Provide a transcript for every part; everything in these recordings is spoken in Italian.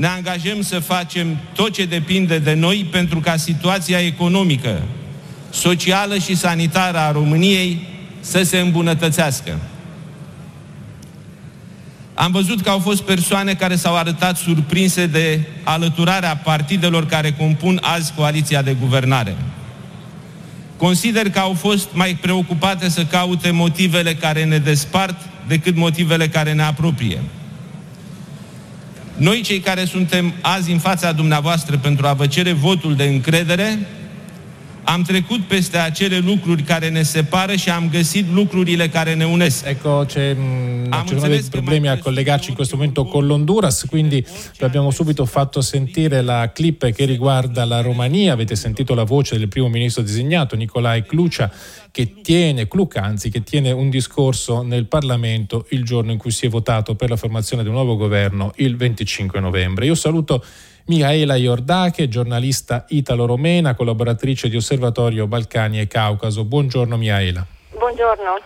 ne angajăm să facem tot ce depinde de noi pentru ca situația economică, socială și sanitară a României să se îmbunătățească. Am văzut că au fost persoane care s-au arătat surprinse de alăturarea partidelor care compun azi coaliția de guvernare. Consider că au fost mai preocupate să caute motivele care ne despart decât motivele care ne apropie. Noi, cei care suntem azi în fața dumneavoastră pentru a vă cere votul de încredere, am trecut peste acele lucruri care ne separă și am găsit lucrurile care ne unesc. Ecco, c'è, sono dei problemi a collegarci in questo momento con l'Honduras, quindi abbiamo subito fatto sentire la clip che riguarda la Romania. Avete sentito la voce del primo ministro designato, Nicolae Clucia, che tiene, Cluca anzi, che tiene un discorso nel Parlamento il giorno in cui si è votato per la formazione di un nuovo governo il 25 novembre. Io saluto Mihaela Iordache, giornalista italo-romena, collaboratrice di Osservatorio Balcani e Caucaso. Buongiorno Mihaela. Buongiorno.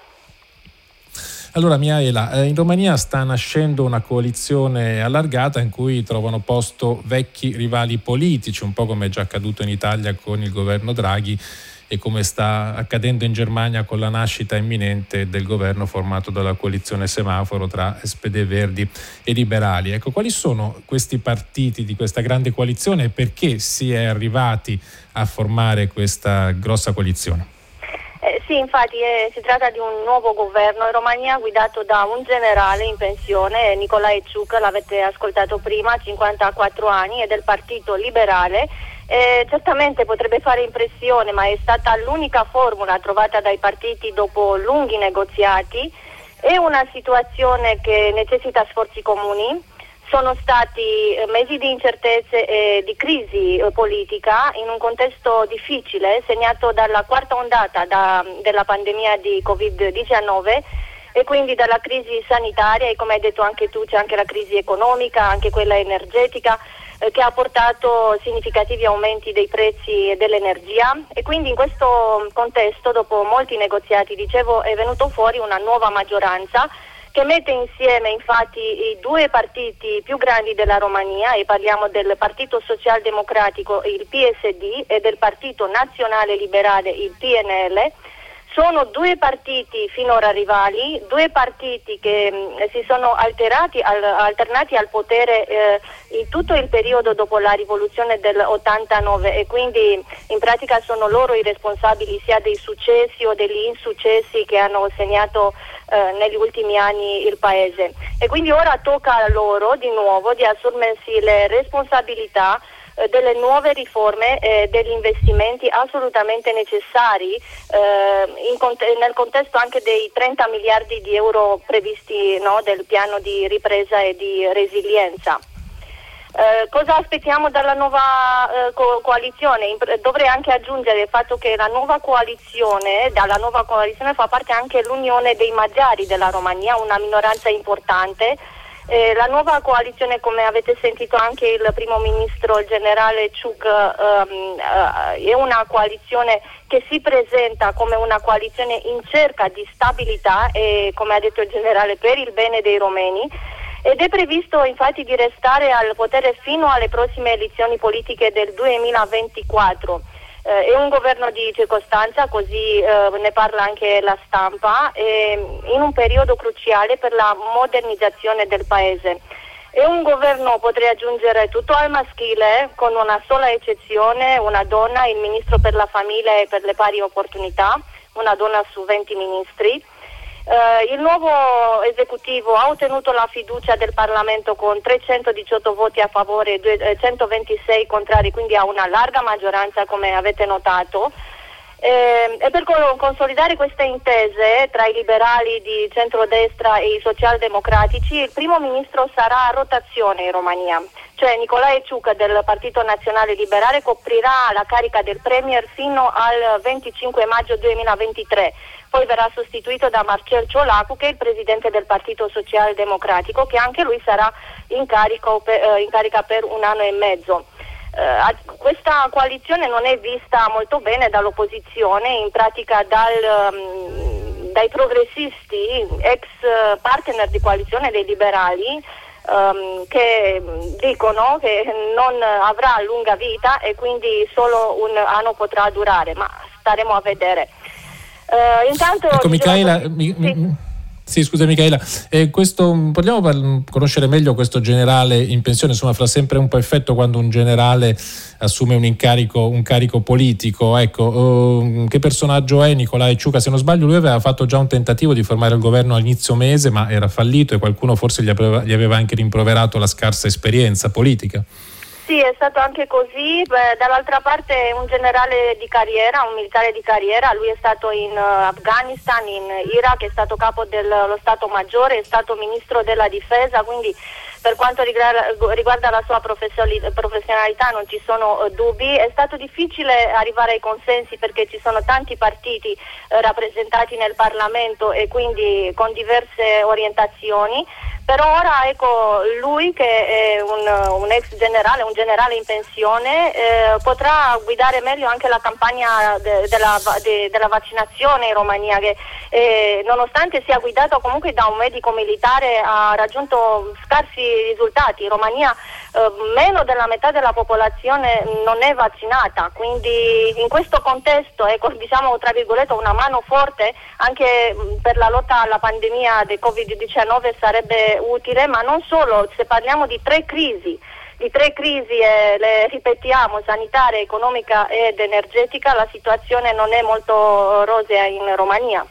Allora Mihaela, eh, in Romania sta nascendo una coalizione allargata in cui trovano posto vecchi rivali politici, un po' come è già accaduto in Italia con il governo Draghi e come sta accadendo in Germania con la nascita imminente del governo formato dalla coalizione semaforo tra SPD Verdi e Liberali. Ecco, quali sono questi partiti di questa grande coalizione e perché si è arrivati a formare questa grossa coalizione? Eh, sì, infatti eh, si tratta di un nuovo governo in Romania guidato da un generale in pensione, Nicolae Ciuc, l'avete ascoltato prima, 54 anni, e del Partito Liberale eh, certamente potrebbe fare impressione, ma è stata l'unica formula trovata dai partiti dopo lunghi negoziati. È una situazione che necessita sforzi comuni. Sono stati eh, mesi di incertezze e di crisi eh, politica in un contesto difficile segnato dalla quarta ondata da, della pandemia di Covid-19 e quindi dalla crisi sanitaria e come hai detto anche tu c'è anche la crisi economica, anche quella energetica eh, che ha portato significativi aumenti dei prezzi dell'energia. E quindi in questo contesto, dopo molti negoziati, dicevo, è venuto fuori una nuova maggioranza che mette insieme infatti i due partiti più grandi della Romania e parliamo del Partito Socialdemocratico, il PSD, e del Partito Nazionale Liberale, il PNL, sono due partiti finora rivali, due partiti che mh, mm, si sono alterati, al, alternati al potere eh, in tutto il periodo dopo la rivoluzione del 89 e quindi in pratica sono loro i responsabili sia dei successi o degli insuccessi che hanno segnato eh, negli ultimi anni il paese. E quindi ora tocca a loro di nuovo di assumersi le responsabilità eh, delle nuove riforme e degli investimenti assolutamente necessari eh, cont- nel contesto anche dei 30 miliardi di euro previsti no, del piano di ripresa e di resilienza. Eh, cosa aspettiamo dalla nuova eh, co- coalizione? Imp- dovrei anche aggiungere il fatto che la nuova coalizione, dalla nuova coalizione fa parte anche l'Unione dei Maggiari della Romania, una minoranza importante eh, la nuova coalizione, come avete sentito anche il primo ministro, il generale Ciuc, ehm, eh, è una coalizione che si presenta come una coalizione in cerca di stabilità e, come ha detto il generale, per il bene dei romeni ed è previsto infatti di restare al potere fino alle prossime elezioni politiche del 2024. Eh, è un governo di circostanza, così eh, ne parla anche la stampa, in un periodo cruciale per la modernizzazione del paese. È un governo, potrei aggiungere, tutto al maschile, con una sola eccezione, una donna, il ministro per la famiglia e per le pari opportunità, una donna su 20 ministri. Uh, il nuovo esecutivo ha ottenuto la fiducia del Parlamento con 318 voti a favore e 126 eh, contrari, quindi ha una larga maggioranza come avete notato. Eh, e per consolidare queste intese tra i liberali di centrodestra e i socialdemocratici, il primo ministro sarà a rotazione in Romania, cioè Nicolae Ciuc del Partito Nazionale Liberale coprirà la carica del Premier fino al 25 maggio 2023 poi verrà sostituito da Marcel Ciolacu che è il presidente del Partito Socialdemocratico che anche lui sarà in, per, eh, in carica per un anno e mezzo. Uh, questa coalizione non è vista molto bene dall'opposizione, in pratica dal, um, dai progressisti, ex partner di coalizione dei liberali, um, che dicono che non avrà lunga vita e quindi solo un anno potrà durare, ma staremo a vedere. Uh, intanto, ecco, Michaela, mi, sì. Sì, scusa Michela, eh, questo, vogliamo par- conoscere meglio questo generale in pensione, insomma fa sempre un po' effetto quando un generale assume un incarico, un carico politico, ecco, uh, che personaggio è Nicolai Ciuca? Se non sbaglio lui aveva fatto già un tentativo di formare il governo all'inizio mese ma era fallito e qualcuno forse gli aveva, gli aveva anche rimproverato la scarsa esperienza politica. Sì, è stato anche così. Beh, dall'altra parte un generale di carriera, un militare di carriera, lui è stato in uh, Afghanistan, in Iraq, è stato capo dello Stato Maggiore, è stato ministro della difesa, quindi per quanto riguarda, la sua professionalità non ci sono uh, dubbi. È stato difficile arrivare ai consensi perché ci sono tanti partiti uh, rappresentati nel Parlamento e quindi con diverse orientazioni. Per ora ecco, lui che è un, un, ex generale, un generale in pensione, eh, potrà guidare meglio anche la campagna de, della, de, vaccinazione in Romania che eh, nonostante sia guidato comunque da un medico militare ha raggiunto scarsi risultati. In Romania eh, meno della metà della popolazione non è vaccinata, quindi in questo contesto ecco, diciamo tra virgolette una mano forte anche per la lotta alla pandemia del Covid-19 sarebbe utile, ma non solo, se parliamo di tre crisi, di tre crisi, eh, le ripetiamo, sanitaria, economica ed energetica, la situazione non è molto rosea in Romania.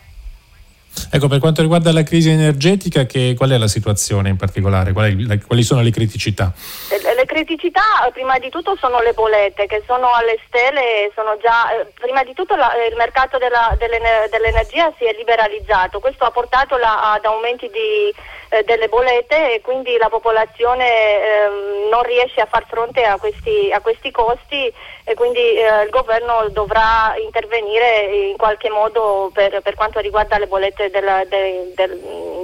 Ecco, per quanto riguarda la crisi energetica, che, qual è la situazione in particolare? Qual la, quali sono le criticità? Le, le, criticità, prima di tutto, sono le bollette che sono alle stelle. Sono già, eh, prima di tutto, la, il mercato della, dell'energia si è liberalizzato. Questo ha portato la, ad aumenti di, eh, delle bollette e quindi la popolazione eh, non riesce a far fronte a questi, a questi costi e quindi eh, il governo dovrà intervenire in qualche modo per, per quanto riguarda le bollette del, del,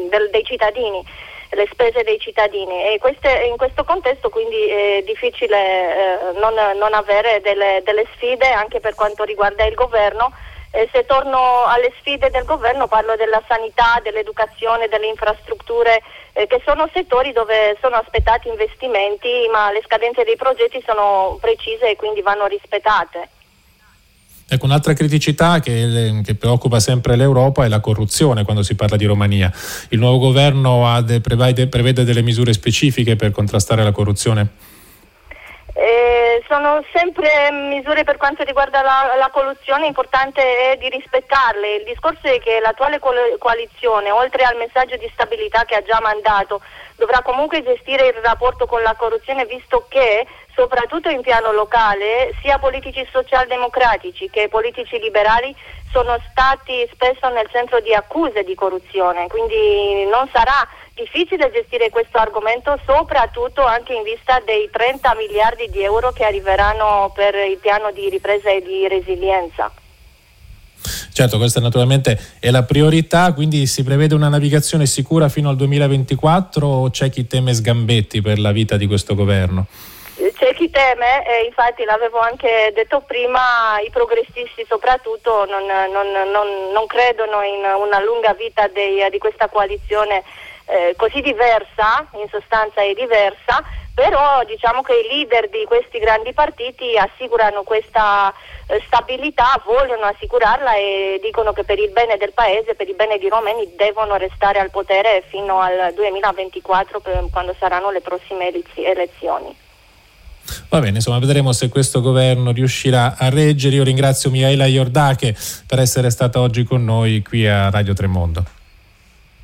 del, dei cittadini le spese dei cittadini e queste, in questo contesto quindi è difficile eh, non, non, avere delle, delle, sfide anche per quanto riguarda il governo. E se torno alle sfide del governo parlo della sanità, dell'educazione, delle infrastrutture eh, che sono settori dove sono aspettati investimenti ma le scadenze dei progetti sono precise e quindi vanno rispettate. Ecco, un'altra criticità che, che, preoccupa sempre l'Europa è la corruzione quando si parla di Romania. Il nuovo governo de, prevede, prevede delle misure specifiche per contrastare la corruzione? Eh, sono sempre misure per quanto riguarda la, la, corruzione, importante è di rispettarle. Il discorso è che l'attuale coalizione, oltre al messaggio di stabilità che ha già mandato, dovrà comunque gestire il rapporto con la corruzione visto che soprattutto in piano locale sia politici socialdemocratici che politici liberali sono stati spesso nel centro di accuse di corruzione, quindi non sarà difficile gestire questo argomento soprattutto anche in vista dei 30 miliardi di euro che arriveranno per il piano di ripresa e di resilienza. Certo, questa naturalmente è la priorità, quindi si prevede una navigazione sicura fino al 2024 o c'è chi teme sgambetti per la vita di questo governo? C'è chi teme, e infatti l'avevo anche detto prima, i progressisti soprattutto non, non, non, non credono in una lunga vita dei, di questa coalizione eh, così diversa, in sostanza è diversa, però diciamo che i leader di questi grandi partiti assicurano questa eh, stabilità, vogliono assicurarla e dicono che per il bene del paese, per il bene di Romeni devono restare al potere fino al 2024 quando saranno le prossime elezioni. Va bene, insomma, vedremo se questo governo riuscirà a reggere. Io ringrazio Miaela Iordache per essere stata oggi con noi qui a Radio Tremondo.